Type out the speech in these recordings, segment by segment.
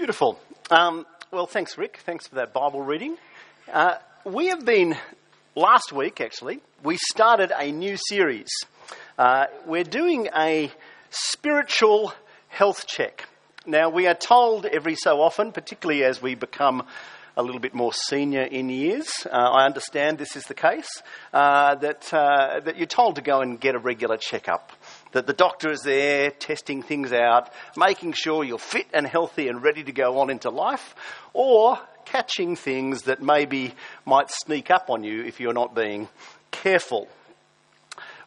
Beautiful. Um, well, thanks, Rick. Thanks for that Bible reading. Uh, we have been, last week actually, we started a new series. Uh, we're doing a spiritual health check. Now, we are told every so often, particularly as we become a little bit more senior in years, uh, I understand this is the case, uh, that, uh, that you're told to go and get a regular checkup that the doctor is there testing things out, making sure you're fit and healthy and ready to go on into life, or catching things that maybe might sneak up on you if you're not being careful.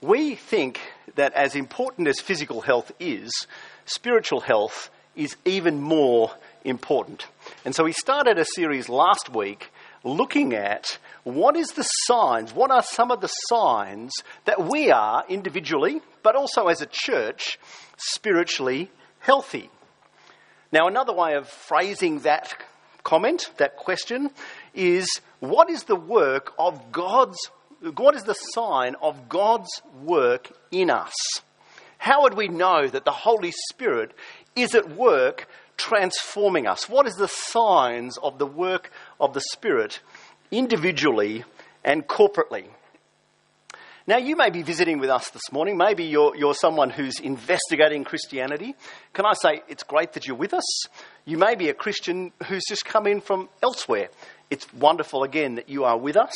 We think that as important as physical health is, spiritual health is even more important. And so we started a series last week looking at what is the signs, what are some of the signs that we are individually, but also as a church, spiritually healthy. Now, another way of phrasing that comment, that question, is what is the work of God's, what is the sign of God's work in us? How would we know that the Holy Spirit is at work transforming us? What is the signs of the work of the Spirit individually and corporately? Now, you may be visiting with us this morning. Maybe you're, you're someone who's investigating Christianity. Can I say it's great that you're with us? You may be a Christian who's just come in from elsewhere. It's wonderful again that you are with us.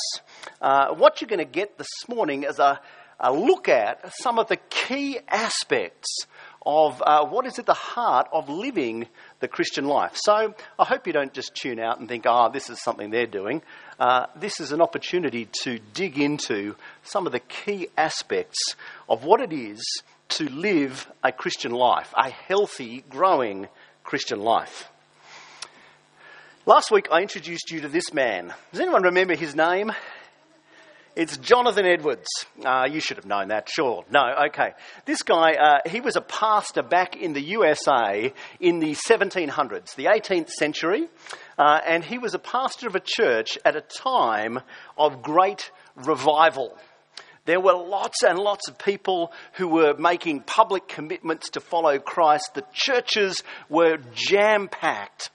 Uh, what you're going to get this morning is a, a look at some of the key aspects of uh, what is at the heart of living the Christian life. So I hope you don't just tune out and think, oh, this is something they're doing. Uh, this is an opportunity to dig into some of the key aspects of what it is to live a Christian life, a healthy, growing Christian life. Last week I introduced you to this man. Does anyone remember his name? It's Jonathan Edwards. Uh, you should have known that, sure. No, okay. This guy, uh, he was a pastor back in the USA in the 1700s, the 18th century, uh, and he was a pastor of a church at a time of great revival. There were lots and lots of people who were making public commitments to follow Christ. The churches were jam packed.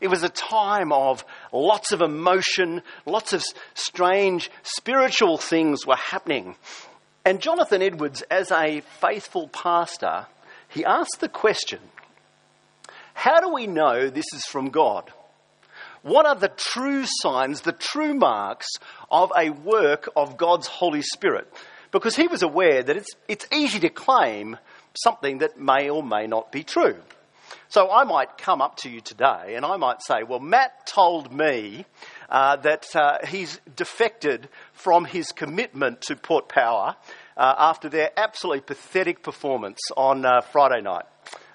It was a time of lots of emotion, lots of strange spiritual things were happening. And Jonathan Edwards, as a faithful pastor, he asked the question how do we know this is from God? What are the true signs, the true marks of a work of God's Holy Spirit? Because he was aware that it's, it's easy to claim something that may or may not be true. So I might come up to you today and I might say, well, Matt told me uh, that uh, he's defected from his commitment to Port Power uh, after their absolutely pathetic performance on uh, Friday night.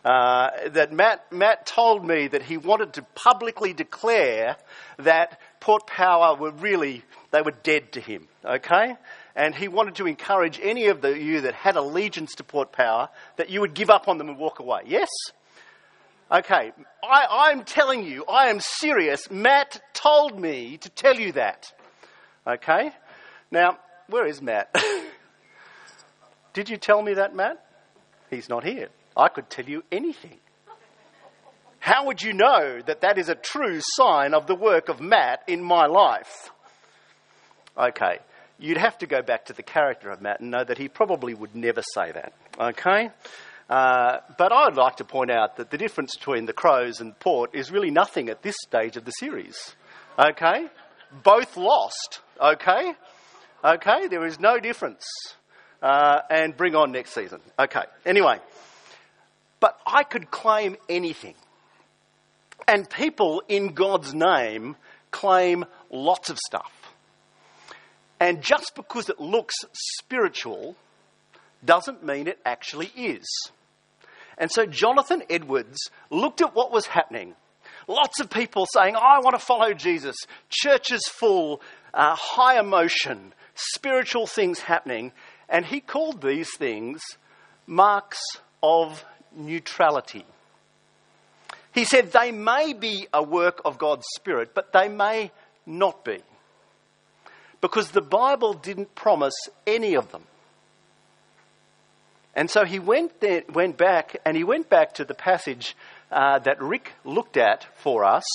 Uh, that Matt, Matt told me that he wanted to publicly declare that Port Power were really, they were dead to him, okay? And he wanted to encourage any of the, you that had allegiance to Port Power that you would give up on them and walk away. Yes? Okay, I, am telling you, I am serious. Matt told me to tell you that. Okay? Now, where is Matt? Did you tell me that, Matt? He's not here. I could tell you anything. How would you know that that is a true sign of the work of Matt in my life? Okay, you'd have to go back to the character of Matt and know that he probably would never say that. Okay? Uh, but I'd like to point out that the difference between the Crows and Port is really nothing at this stage of the series. Okay? Both lost. Okay? Okay? There is no difference. Uh, and bring on next season. Okay. Anyway. But I could claim anything. And people in God's name claim lots of stuff. And just because it looks spiritual doesn't mean it actually is. And so Jonathan Edwards looked at what was happening. Lots of people saying, I want to follow Jesus. Churches full, uh, high emotion, spiritual things happening. And he called these things marks of neutrality. He said they may be a work of God's Spirit, but they may not be. Because the Bible didn't promise any of them. And so he went, there, went back, and he went back to the passage uh, that Rick looked at for us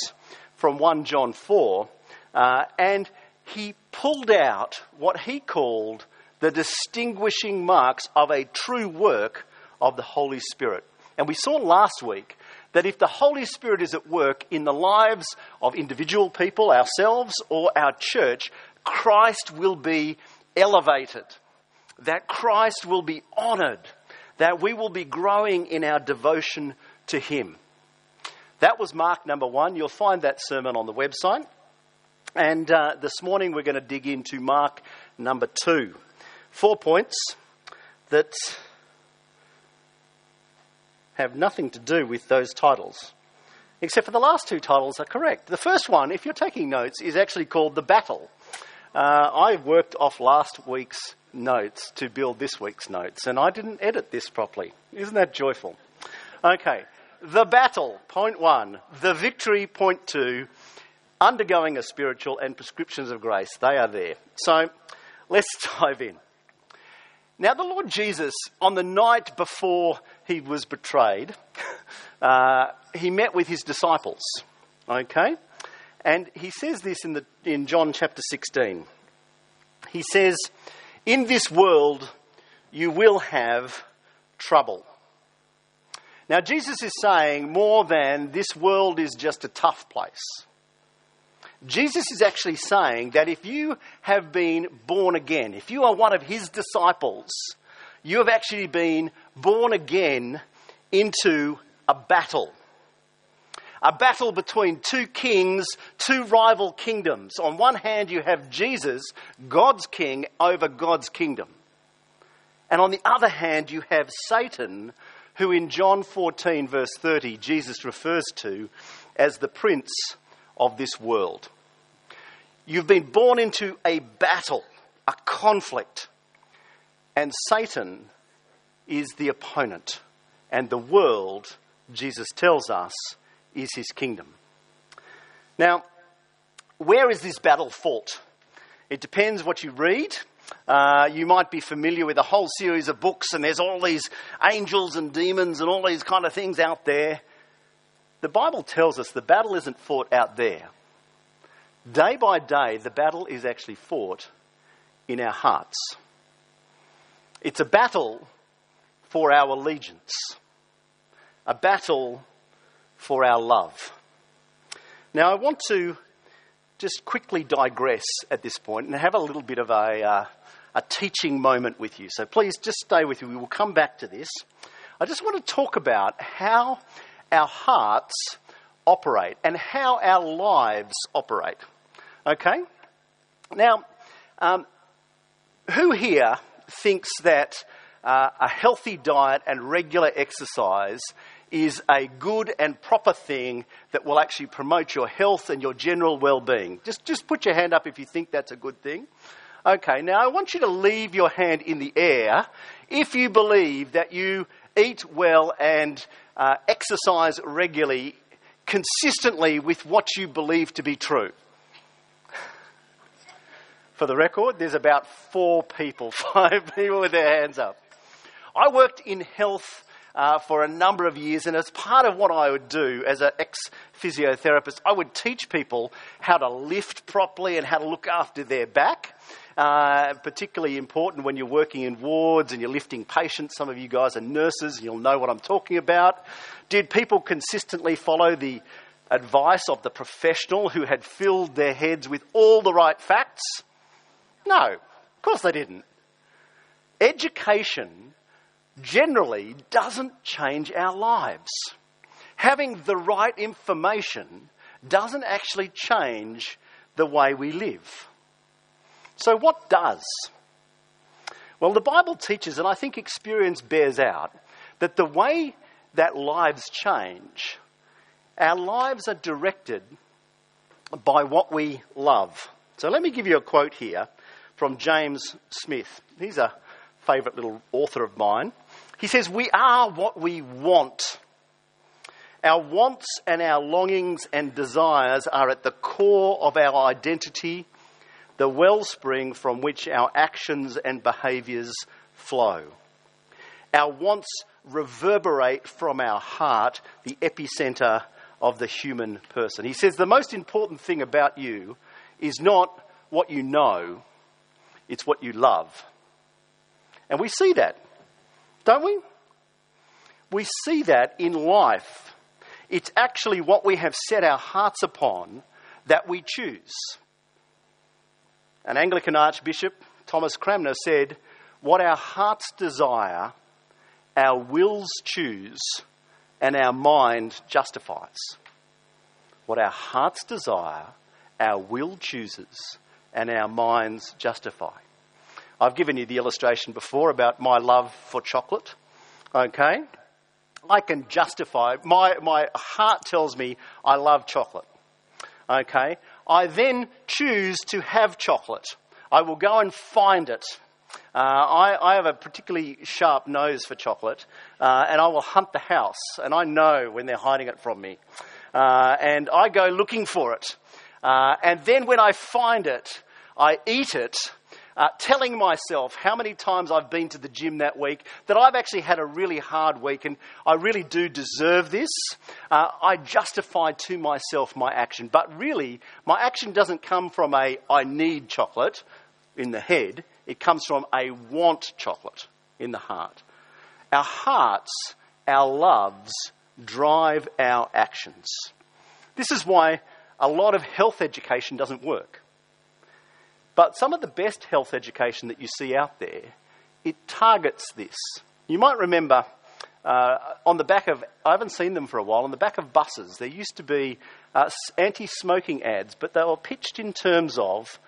from 1 John 4, uh, and he pulled out what he called the distinguishing marks of a true work of the Holy Spirit. And we saw last week that if the Holy Spirit is at work in the lives of individual people, ourselves, or our church, Christ will be elevated, that Christ will be honoured, that we will be growing in our devotion to Him. That was Mark number one. You'll find that sermon on the website. And uh, this morning we're going to dig into Mark number two. Four points that have nothing to do with those titles, except for the last two titles are correct. The first one, if you're taking notes, is actually called The Battle. Uh, I worked off last week's notes to build this week's notes, and I didn't edit this properly. Isn't that joyful? Okay, The Battle, point one. The Victory, point two undergoing a spiritual and prescriptions of grace. They are there. So let's dive in. Now, the Lord Jesus, on the night before he was betrayed, uh, he met with his disciples. Okay? And he says this in, the, in John chapter 16. He says, In this world you will have trouble. Now, Jesus is saying more than this world is just a tough place. Jesus is actually saying that if you have been born again, if you are one of his disciples, you have actually been born again into a battle. A battle between two kings, two rival kingdoms. On one hand, you have Jesus, God's king, over God's kingdom. And on the other hand, you have Satan, who in John 14, verse 30, Jesus refers to as the prince of this world. You've been born into a battle, a conflict, and Satan is the opponent, and the world, Jesus tells us, is his kingdom. Now, where is this battle fought? It depends what you read. Uh, you might be familiar with a whole series of books, and there's all these angels and demons and all these kind of things out there. The Bible tells us the battle isn't fought out there. Day by day, the battle is actually fought in our hearts. It's a battle for our allegiance, a battle for our love. Now, I want to just quickly digress at this point and have a little bit of a, uh, a teaching moment with you. So please just stay with me. We will come back to this. I just want to talk about how our hearts operate and how our lives operate. Okay? Now, um, who here thinks that uh, a healthy diet and regular exercise is a good and proper thing that will actually promote your health and your general well-being? Just, just put your hand up if you think that's a good thing. Okay, now I want you to leave your hand in the air if you believe that you eat well and uh, exercise regularly consistently with what you believe to be true. For the record, there's about four people, five people with their hands up. I worked in health uh, for a number of years, and as part of what I would do as an ex physiotherapist, I would teach people how to lift properly and how to look after their back. Uh, particularly important when you're working in wards and you're lifting patients. Some of you guys are nurses, you'll know what I'm talking about. Did people consistently follow the advice of the professional who had filled their heads with all the right facts? No, of course they didn't. Education generally doesn't change our lives. Having the right information doesn't actually change the way we live. So, what does? Well, the Bible teaches, and I think experience bears out, that the way that lives change, our lives are directed by what we love. So, let me give you a quote here from James Smith. He's a favourite little author of mine. He says, We are what we want. Our wants and our longings and desires are at the core of our identity, the wellspring from which our actions and behaviours flow. Our wants reverberate from our heart, the epicenter of the human person. He says the most important thing about you is not what you know, it's what you love. And we see that, don't we? We see that in life. It's actually what we have set our hearts upon that we choose. An Anglican Archbishop, Thomas Cranmer, said, What our hearts desire, our wills choose, and our mind justifies. What our hearts desire, our will chooses, and our minds justify. I've given you the illustration before about my love for chocolate. Okay? I can justify, my, my heart tells me I love chocolate. Okay? I then choose to have chocolate. I will go and find it. Uh, I, I, have a particularly sharp nose for chocolate, uh, and I will hunt the house, and I know when they're hiding it from me. Uh, and I go looking for it. Uh, and then when I find it, I eat it, uh, telling myself how many times I've been to the gym that week, that I've actually had a really hard week and I really do deserve this. Uh, I justify to myself my action. But really, my action doesn't come from a I need chocolate in the head, it comes from a want chocolate in the heart. Our hearts, our loves, drive our actions. This is why a lot of health education doesn't work. But some of the best health education that you see out there, it targets this. You might remember uh, on the back of, I haven't seen them for a while, on the back of buses, there used to be uh, anti smoking ads, but they were pitched in terms of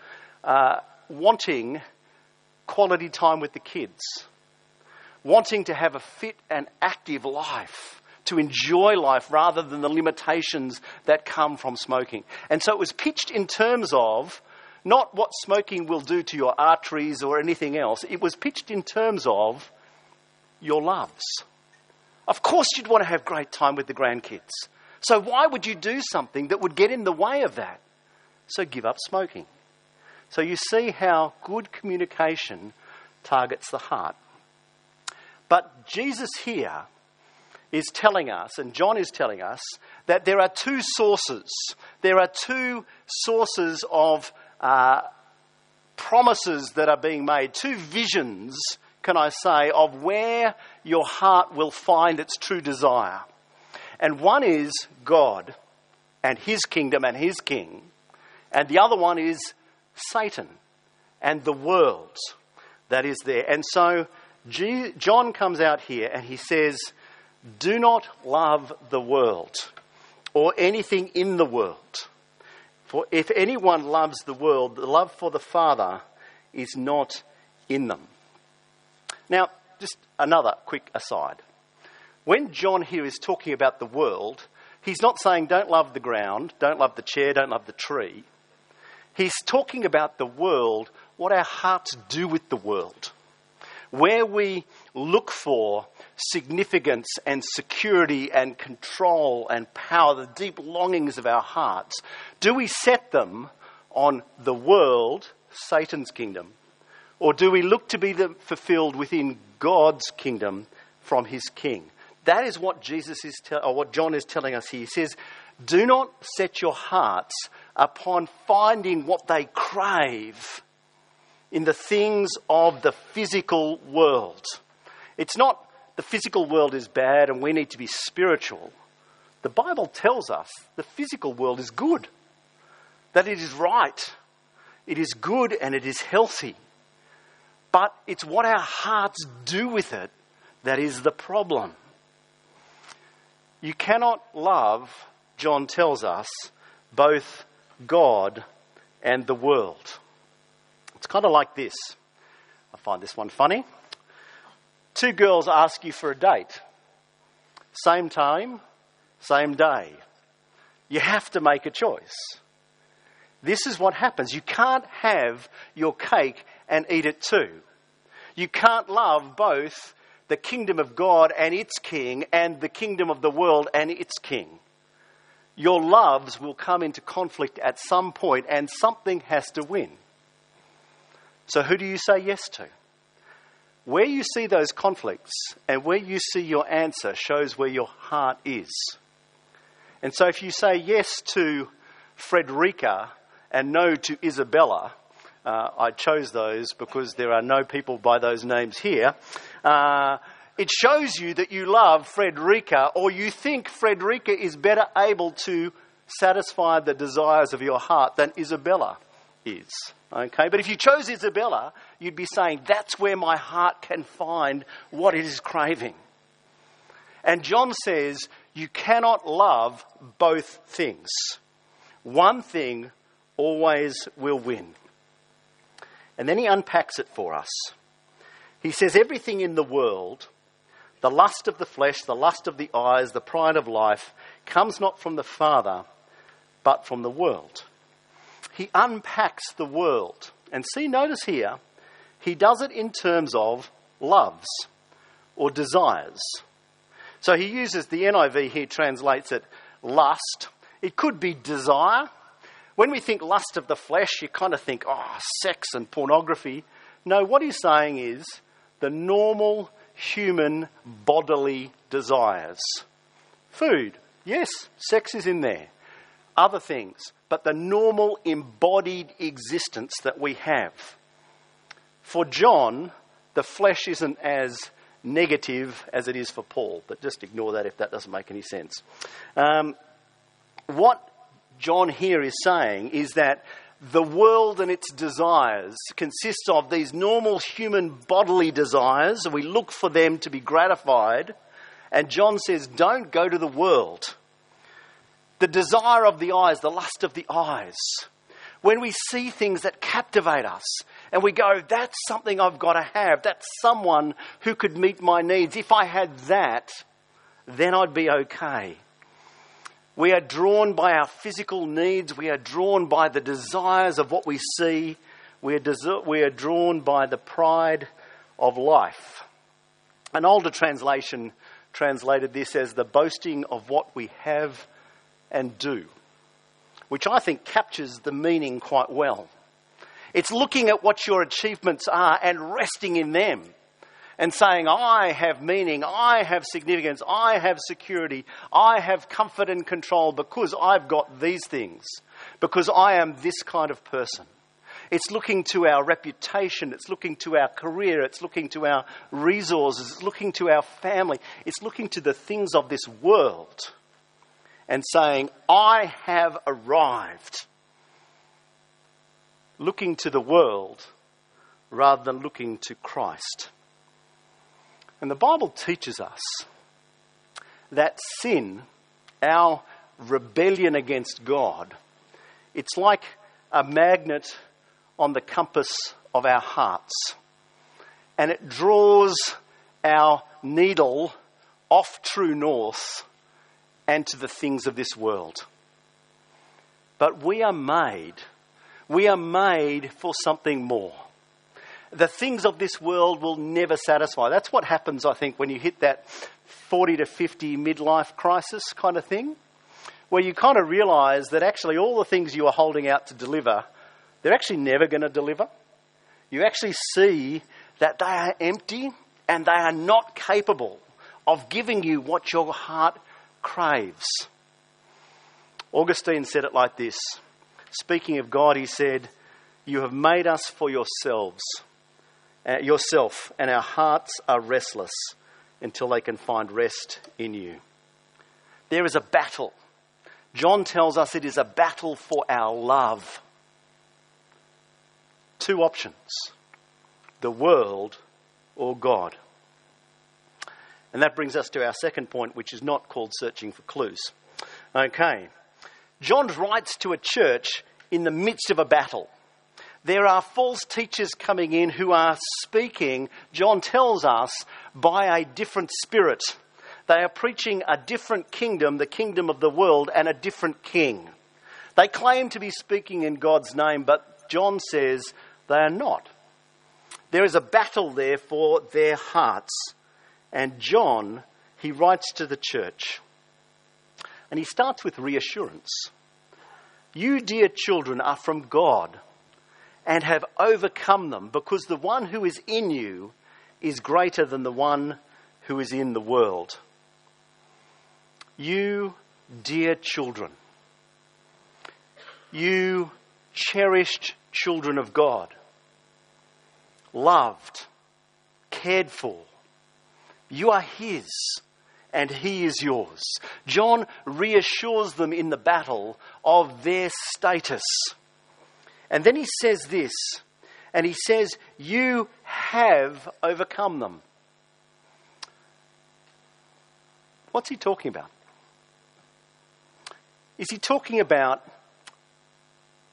uh, wanting quality time with the kids, wanting to have a fit and active life to enjoy life rather than the limitations that come from smoking. And so it was pitched in terms of not what smoking will do to your arteries or anything else, it was pitched in terms of your loves. Of course, you'd want to have great time with the grandkids. So, why would you do something that would get in the way of that? So, give up smoking. So, you see how good communication targets the heart. But Jesus here is telling us, and John is telling us, that there are two sources. There are two sources of uh, promises that are being made, two visions, can I say, of where your heart will find its true desire. And one is God and his kingdom and his king, and the other one is Satan and the world that is there. And so John comes out here and he says, do not love the world or anything in the world. For if anyone loves the world, the love for the Father is not in them. Now, just another quick aside. When John here is talking about the world, he's not saying don't love the ground, don't love the chair, don't love the tree. He's talking about the world, what our hearts do with the world. Where we look for significance and security and control and power, the deep longings of our hearts, do we set them on the world, Satan's kingdom, or do we look to be fulfilled within God's kingdom from his king? That is what Jesus is te- or what John is telling us here. He says, "Do not set your hearts upon finding what they crave in the things of the physical world." It's not the physical world is bad and we need to be spiritual. The Bible tells us the physical world is good, that it is right, it is good, and it is healthy. But it's what our hearts do with it that is the problem. You cannot love, John tells us, both God and the world. It's kind of like this. I find this one funny. Two girls ask you for a date. Same time, same day. You have to make a choice. This is what happens. You can't have your cake and eat it too. You can't love both the kingdom of God and its king and the kingdom of the world and its king. Your loves will come into conflict at some point and something has to win. So, who do you say yes to? Where you see those conflicts and where you see your answer shows where your heart is. And so if you say yes to Frederica and no to Isabella, uh, I chose those because there are no people by those names here. Uh, it shows you that you love Frederica or you think Frederica is better able to satisfy the desires of your heart than Isabella is. Okay, but if you chose Isabella, you'd be saying, That's where my heart can find what it is craving. And John says, You cannot love both things. One thing always will win. And then he unpacks it for us. He says, Everything in the world, the lust of the flesh, the lust of the eyes, the pride of life, comes not from the Father, but from the world he unpacks the world. And see, notice here, he does it in terms of loves or desires. So he uses the NIV here, translates it lust. It could be desire. When we think lust of the flesh, you kind of think, oh, sex and pornography. No, what he's saying is the normal human bodily desires. Food, yes, sex is in there other things, but the normal embodied existence that we have. For John, the flesh isn't as negative as it is for Paul, but just ignore that if that doesn't make any sense. Um, what John here is saying is that the world and its desires consists of these normal human bodily desires, and we look for them to be gratified. And John says, don't go to the world the desire of the eyes, the lust of the eyes. When we see things that captivate us and we go, that's something I've got to have, that's someone who could meet my needs. If I had that, then I'd be okay. We are drawn by our physical needs, we are drawn by the desires of what we see, we are, we are drawn by the pride of life. An older translation translated this as the boasting of what we have and do, which I think captures the meaning quite well. It's looking at what your achievements are and resting in them and saying, I have meaning, I have significance, I have security, I have comfort and control because I've got these things, because I am this kind of person. It's looking to our reputation, it's looking to our career, it's looking to our resources, it's looking to our family, it's looking to the things of this world and saying, I have arrived. Looking to the world rather than looking to Christ. And the Bible teaches us that sin, our rebellion against God, it's like a magnet on the compass of our hearts. And it draws our needle off true north and to the things of this world. But we are made, we are made for something more. The things of this world will never satisfy. That's what happens, I think, when you hit that 40 to 50 midlife crisis kind of thing, where you kind of realize that actually all the things you are holding out to deliver, they're actually never going to deliver. You actually see that they are empty and they are not capable of giving you what your heart craves. Augustine said it like this Speaking of God, he said, You have made us for yourselves, uh, yourself, and our hearts are restless until they can find rest in you. There is a battle. John tells us it is a battle for our love. Two options the world or God. And that brings us to our second point, which is not called searching for clues. Okay. John writes to a church in the midst of a battle. There are false teachers coming in who are speaking, John tells us, by a different spirit. They are preaching a different kingdom, the kingdom of the world, and a different king. They claim to be speaking in God's name, but John says they are not. There is a battle there for their hearts. And John, he writes to the church. And he starts with reassurance. You, dear children, are from God and have overcome them because the one who is in you is greater than the one who is in the world. You, dear children, you cherished children of God, loved, cared for, you are His and He is yours. John reassures them in the battle of their status. And then he says this, and he says, You have overcome them. What's he talking about? Is he talking about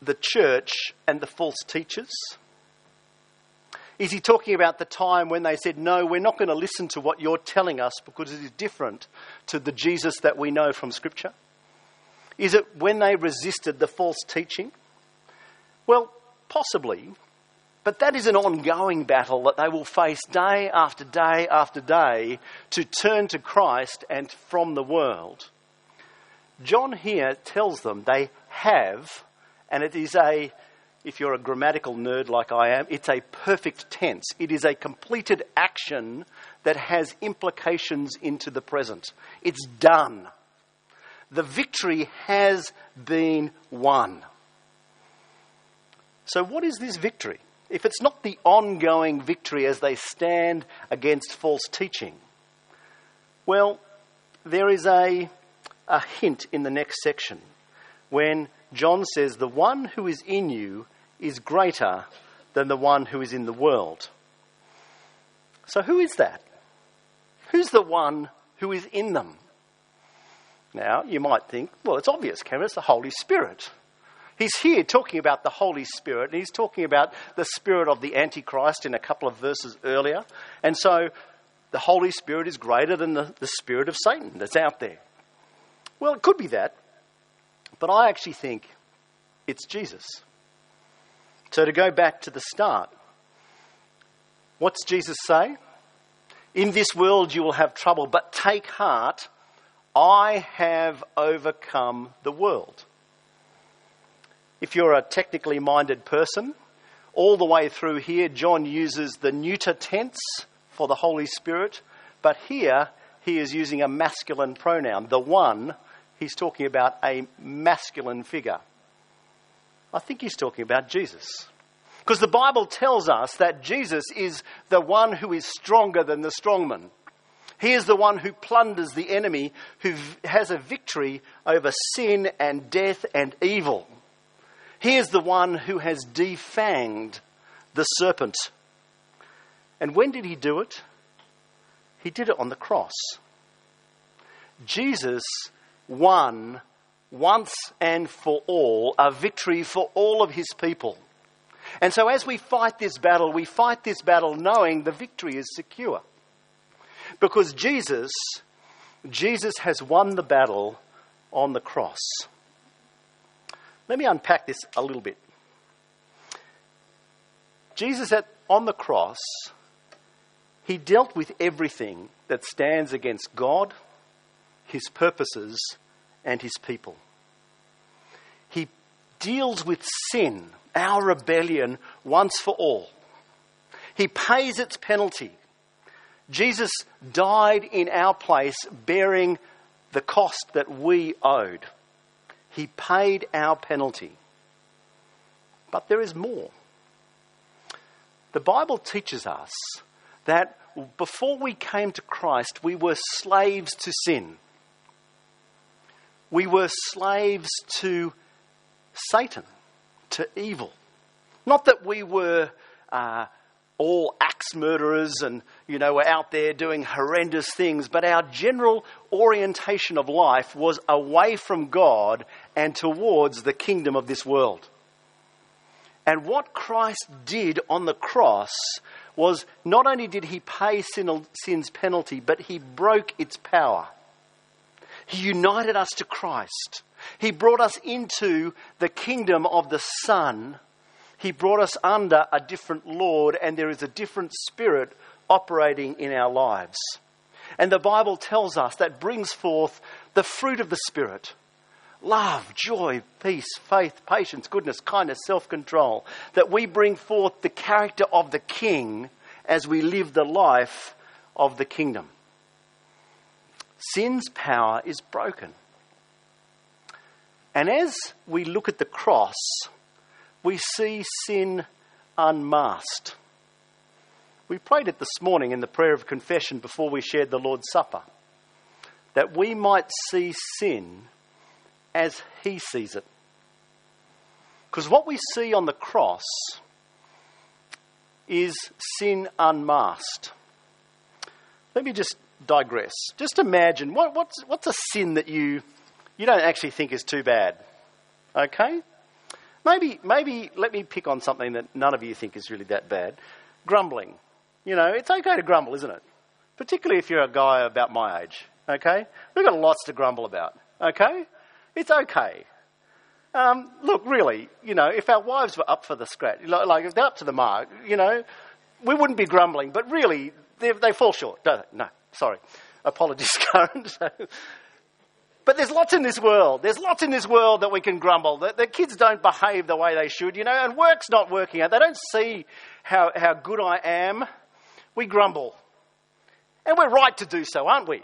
the church and the false teachers? Is he talking about the time when they said, No, we're not going to listen to what you're telling us because it is different to the Jesus that we know from Scripture? Is it when they resisted the false teaching? Well, possibly, but that is an ongoing battle that they will face day after day after day to turn to Christ and from the world. John here tells them they have, and it is a if you're a grammatical nerd like I am, it's a perfect tense. It is a completed action that has implications into the present. It's done. The victory has been won. So, what is this victory? If it's not the ongoing victory as they stand against false teaching, well, there is a, a hint in the next section when John says, The one who is in you is greater than the one who is in the world. So, who is that? Who's the one who is in them? Now, you might think, well, it's obvious, Kevin, it's the Holy Spirit. He's here talking about the Holy Spirit, and he's talking about the spirit of the Antichrist in a couple of verses earlier. And so, the Holy Spirit is greater than the, the spirit of Satan that's out there. Well, it could be that, but I actually think it's Jesus. So, to go back to the start, what's Jesus say? In this world you will have trouble, but take heart, I have overcome the world. If you're a technically minded person, all the way through here, John uses the neuter tense for the Holy Spirit, but here he is using a masculine pronoun. The one, he's talking about a masculine figure. I think he's talking about Jesus. Because the Bible tells us that Jesus is the one who is stronger than the strongman. He is the one who plunders the enemy, who has a victory over sin and death and evil. He is the one who has defanged the serpent. And when did he do it? He did it on the cross. Jesus won once and for all, a victory for all of his people. And so as we fight this battle, we fight this battle knowing the victory is secure. Because Jesus, Jesus has won the battle on the cross. Let me unpack this a little bit. Jesus at, on the cross, he dealt with everything that stands against God, his purposes, and his people. He deals with sin, our rebellion, once for all. He pays its penalty. Jesus died in our place, bearing the cost that we owed. He paid our penalty. But there is more. The Bible teaches us that before we came to Christ, we were slaves to sin. We were slaves to Satan, to evil. Not that we were uh, all axe murderers and, you know, were out there doing horrendous things, but our general orientation of life was away from God and towards the kingdom of this world. And what Christ did on the cross was not only did he pay sin, sin's penalty, but he broke its power. He united us to Christ. He brought us into the kingdom of the Son. He brought us under a different Lord, and there is a different Spirit operating in our lives. And the Bible tells us that brings forth the fruit of the Spirit love, joy, peace, faith, patience, goodness, kindness, self control. That we bring forth the character of the King as we live the life of the kingdom. Sin's power is broken. And as we look at the cross, we see sin unmasked. We prayed it this morning in the prayer of confession before we shared the Lord's Supper that we might see sin as He sees it. Because what we see on the cross is sin unmasked. Let me just digress. Just imagine what, what's, what's a sin that you, you don't actually think is too bad? Okay? Maybe, maybe let me pick on something that none of you think is really that bad. Grumbling. You know, it's okay to grumble, isn't it? Particularly if you're a guy about my age. Okay? We've got lots to grumble about. Okay? It's okay. Um, look, really, you know, if our wives were up for the scratch, like if they're up to the mark, you know, we wouldn't be grumbling. But really, they, they fall short, don't they? No, sorry. Apologies, Karen. but there's lots in this world. There's lots in this world that we can grumble. The, the kids don't behave the way they should, you know, and work's not working out. They don't see how, how good I am. We grumble. And we're right to do so, aren't we?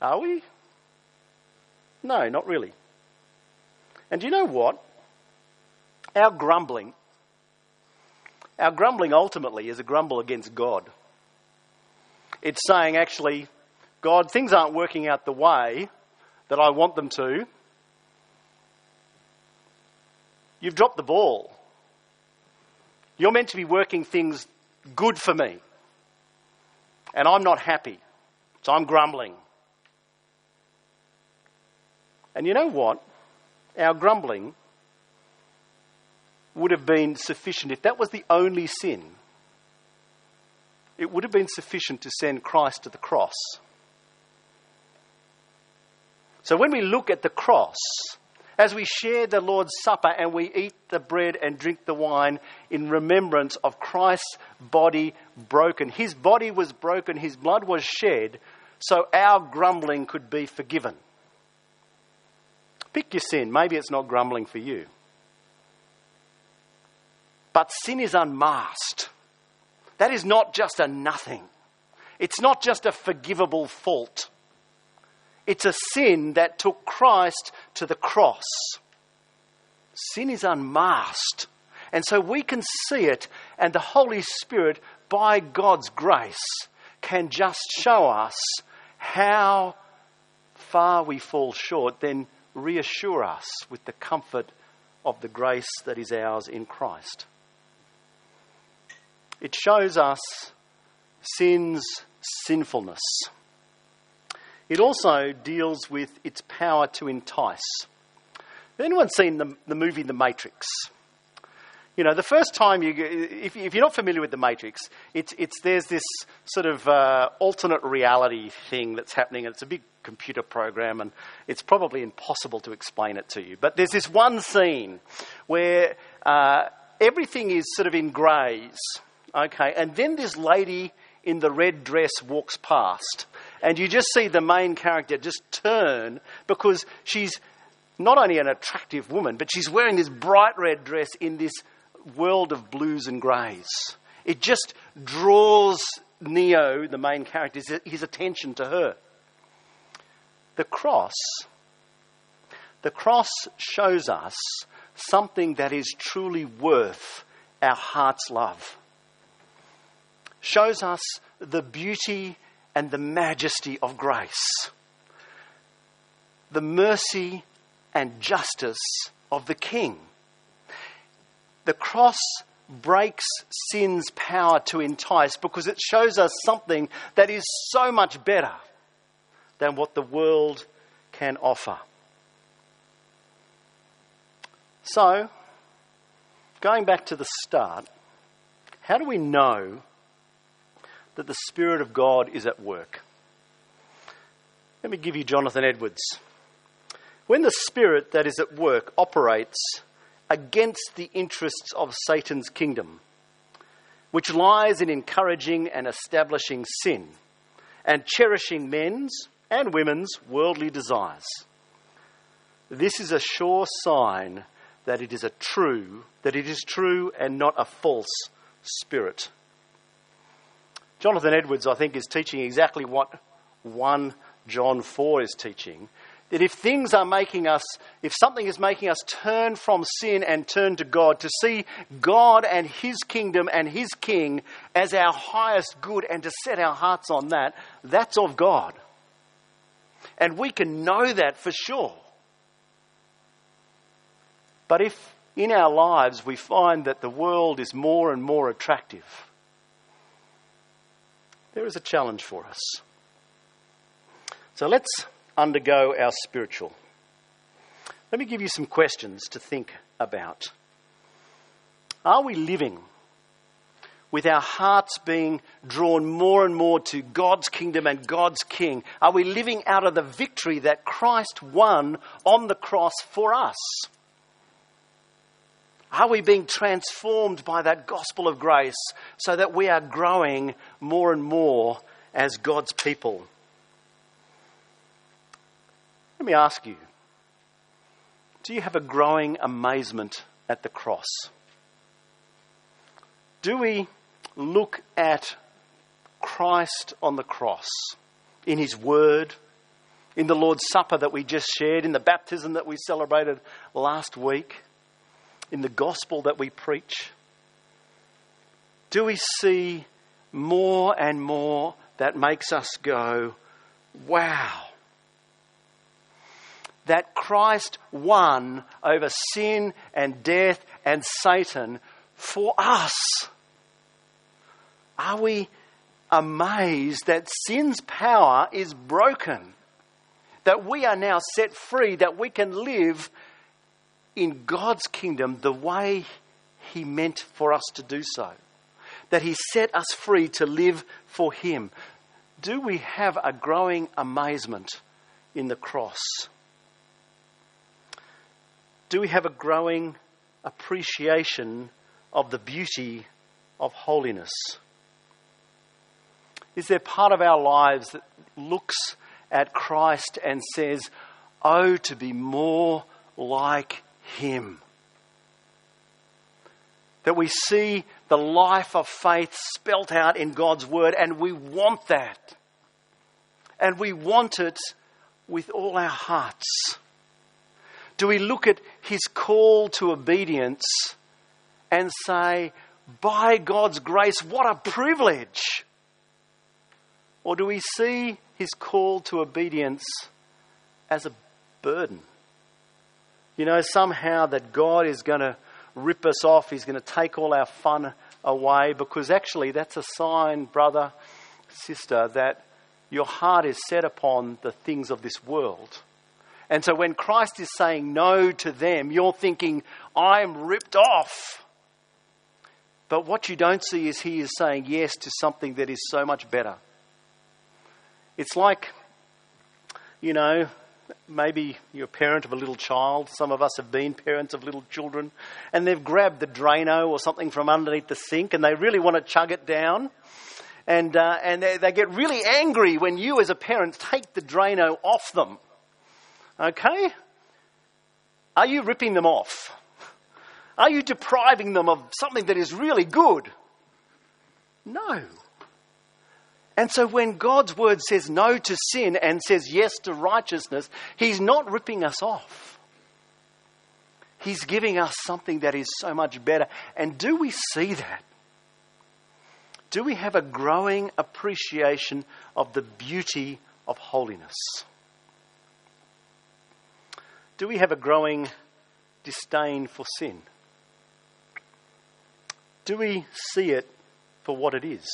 Are we? No, not really. And do you know what? Our grumbling, our grumbling ultimately is a grumble against God. It's saying, actually, God, things aren't working out the way that I want them to. You've dropped the ball. You're meant to be working things good for me. And I'm not happy. So I'm grumbling. And you know what? Our grumbling would have been sufficient if that was the only sin. It would have been sufficient to send Christ to the cross. So when we look at the cross, as we share the Lord's Supper and we eat the bread and drink the wine in remembrance of Christ's body broken, his body was broken, his blood was shed, so our grumbling could be forgiven. Pick your sin. Maybe it's not grumbling for you. But sin is unmasked. That is not just a nothing. It's not just a forgivable fault. It's a sin that took Christ to the cross. Sin is unmasked. And so we can see it, and the Holy Spirit, by God's grace, can just show us how far we fall short. Then reassure us with the comfort of the grace that is ours in Christ. It shows us sin's sinfulness. It also deals with its power to entice. Has anyone seen the, the movie The Matrix? You know, the first time you, if, if you're not familiar with the Matrix, it's, it's, there's this sort of uh, alternate reality thing that's happening, and it's a big computer program, and it's probably impossible to explain it to you. But there's this one scene where uh, everything is sort of in greys, okay, and then this lady in the red dress walks past, and you just see the main character just turn because she's not only an attractive woman, but she's wearing this bright red dress in this world of blues and greys. It just draws Neo, the main character, his attention to her. The cross, the cross shows us something that is truly worth our heart's love. Shows us the beauty and the majesty of grace, the mercy and justice of the King the cross breaks sin's power to entice because it shows us something that is so much better than what the world can offer. So, going back to the start, how do we know that the Spirit of God is at work? Let me give you Jonathan Edwards. When the Spirit that is at work operates against the interests of Satan's kingdom, which lies in encouraging and establishing sin and cherishing men's and women's worldly desires. This is a sure sign that it is a true, that it is true and not a false Spirit. Jonathan Edwards, I think, is teaching exactly what 1 John 4 is teaching. That if things are making us, if something is making us turn from sin and turn to God, to see God and His kingdom and His King as our highest good and to set our hearts on that, that's of God. And we can know that for sure. But if in our lives we find that the world is more and more attractive, there is a challenge for us. So let's undergo our spiritual. Let me give you some questions to think about. Are we living with our hearts being drawn more and more to God's kingdom and God's king? Are we living out of the victory that Christ won on the cross for us? Are we being transformed by that gospel of grace so that we are growing more and more as God's people? Let me ask you do you have a growing amazement at the cross? Do we look at Christ on the cross in His Word, in the Lord's Supper that we just shared, in the baptism that we celebrated last week, in the gospel that we preach? Do we see more and more that makes us go, wow? That Christ won over sin and death and Satan for us. Are we amazed that sin's power is broken? That we are now set free, that we can live in God's kingdom the way He meant for us to do so. That He set us free to live for Him. Do we have a growing amazement in the cross? Do we have a growing appreciation of the beauty of holiness? Is there part of our lives that looks at Christ and says, Oh, to be more like Him? That we see the life of faith spelt out in God's Word and we want that. And we want it with all our hearts. Do we look at His call to obedience and say, by God's grace, what a privilege? Or do we see his call to obedience as a burden? You know, somehow that God is going to rip us off, he's going to take all our fun away, because actually that's a sign, brother, sister, that your heart is set upon the things of this world. And so when Christ is saying no to them, you're thinking, I'm ripped off. But what you don't see is he is saying yes to something that is so much better. It's like, you know, maybe you're a parent of a little child. Some of us have been parents of little children, and they've grabbed the Drano or something from underneath the sink, and they really want to chug it down. And, uh, and they, they get really angry when you, as a parent, take the Drano off them. Okay? Are you ripping them off? Are you depriving them of something that is really good? No. And so when God's word says no to sin and says yes to righteousness, He's not ripping us off. He's giving us something that is so much better. And do we see that? Do we have a growing appreciation of the beauty of holiness? Do we have a growing disdain for sin? Do we see it for what it is?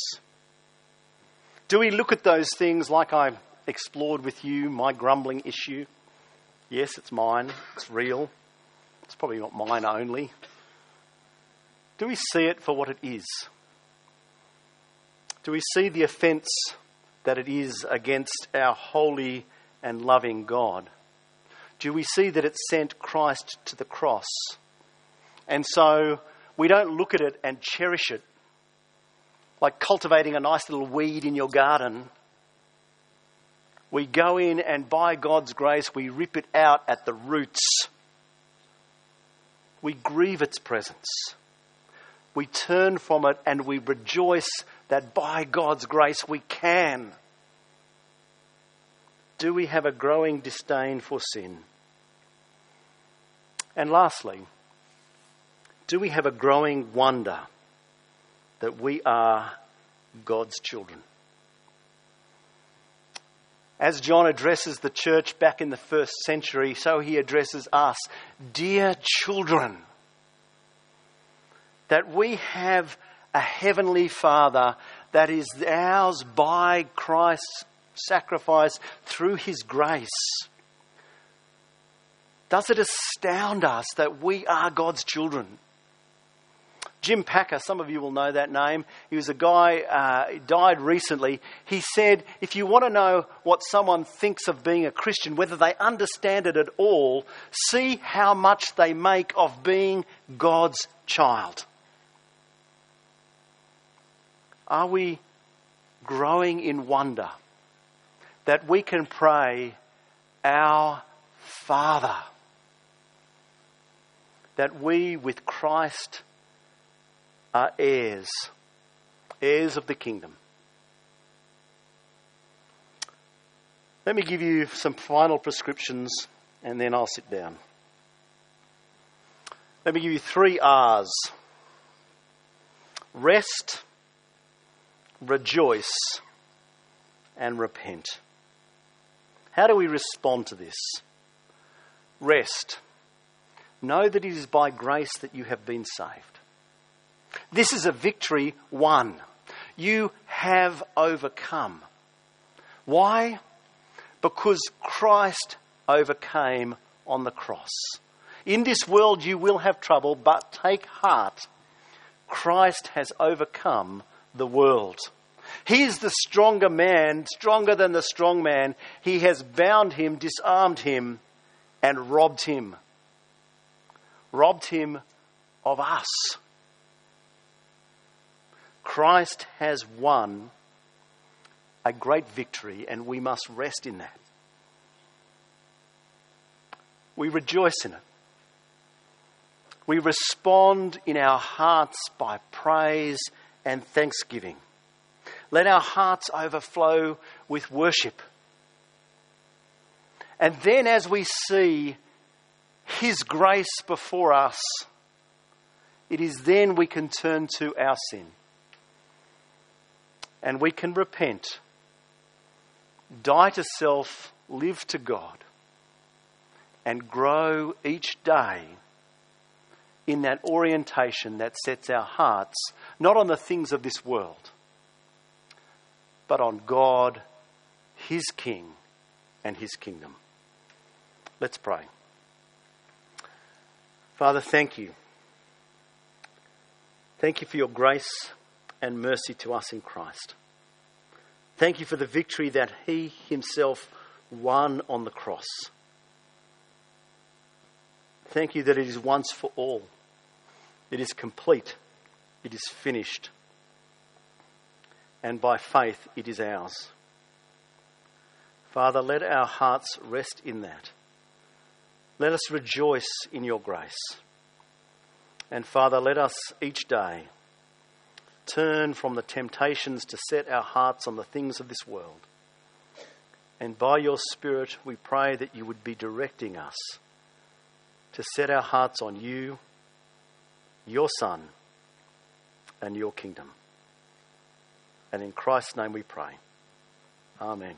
Do we look at those things like I explored with you, my grumbling issue? Yes, it's mine, it's real. It's probably not mine only. Do we see it for what it is? Do we see the offence that it is against our holy and loving God? Do we see that it sent Christ to the cross? And so we don't look at it and cherish it like cultivating a nice little weed in your garden. We go in and by God's grace, we rip it out at the roots. We grieve its presence. we turn from it and we rejoice that by God's grace we can. Do we have a growing disdain for sin? And lastly, do we have a growing wonder that we are God's children? As John addresses the church back in the first century, so he addresses us, dear children, that we have a heavenly Father that is ours by Christ's sacrifice through his grace. Does it astound us that we are God's children? Jim Packer, some of you will know that name. He was a guy, uh, died recently. He said, if you want to know what someone thinks of being a Christian, whether they understand it at all, see how much they make of being God's child. Are we growing in wonder that we can pray, Our Father? That we, with Christ, are heirs, heirs of the kingdom. Let me give you some final prescriptions and then I'll sit down. Let me give you three R's rest, rejoice, and repent. How do we respond to this? Rest. Know that it is by grace that you have been saved. This is a victory won. You have overcome. Why? Because Christ overcame on the cross. In this world you will have trouble, but take heart. Christ has overcome the world. He is the stronger man, stronger than the strong man. He has bound him, disarmed him, and robbed him. Robbed him of us. Christ has won a great victory, and we must rest in that. We rejoice in it. We respond in our hearts by praise and thanksgiving. Let our hearts overflow with worship. And then, as we see His grace before us, it is then we can turn to our sin and we can repent, die to self, live to God, and grow each day in that orientation that sets our hearts not on the things of this world, but on God, His King, and His kingdom. Let's pray. Father, thank you. Thank you for your grace and mercy to us in Christ. Thank you for the victory that He Himself won on the cross. Thank you that it is once for all. It is complete. It is finished. And by faith, it is ours. Father, let our hearts rest in that. Let us rejoice in your grace. And Father, let us each day turn from the temptations to set our hearts on the things of this world. And by your Spirit, we pray that you would be directing us to set our hearts on you, your Son, and your kingdom. And in Christ's name we pray. Amen.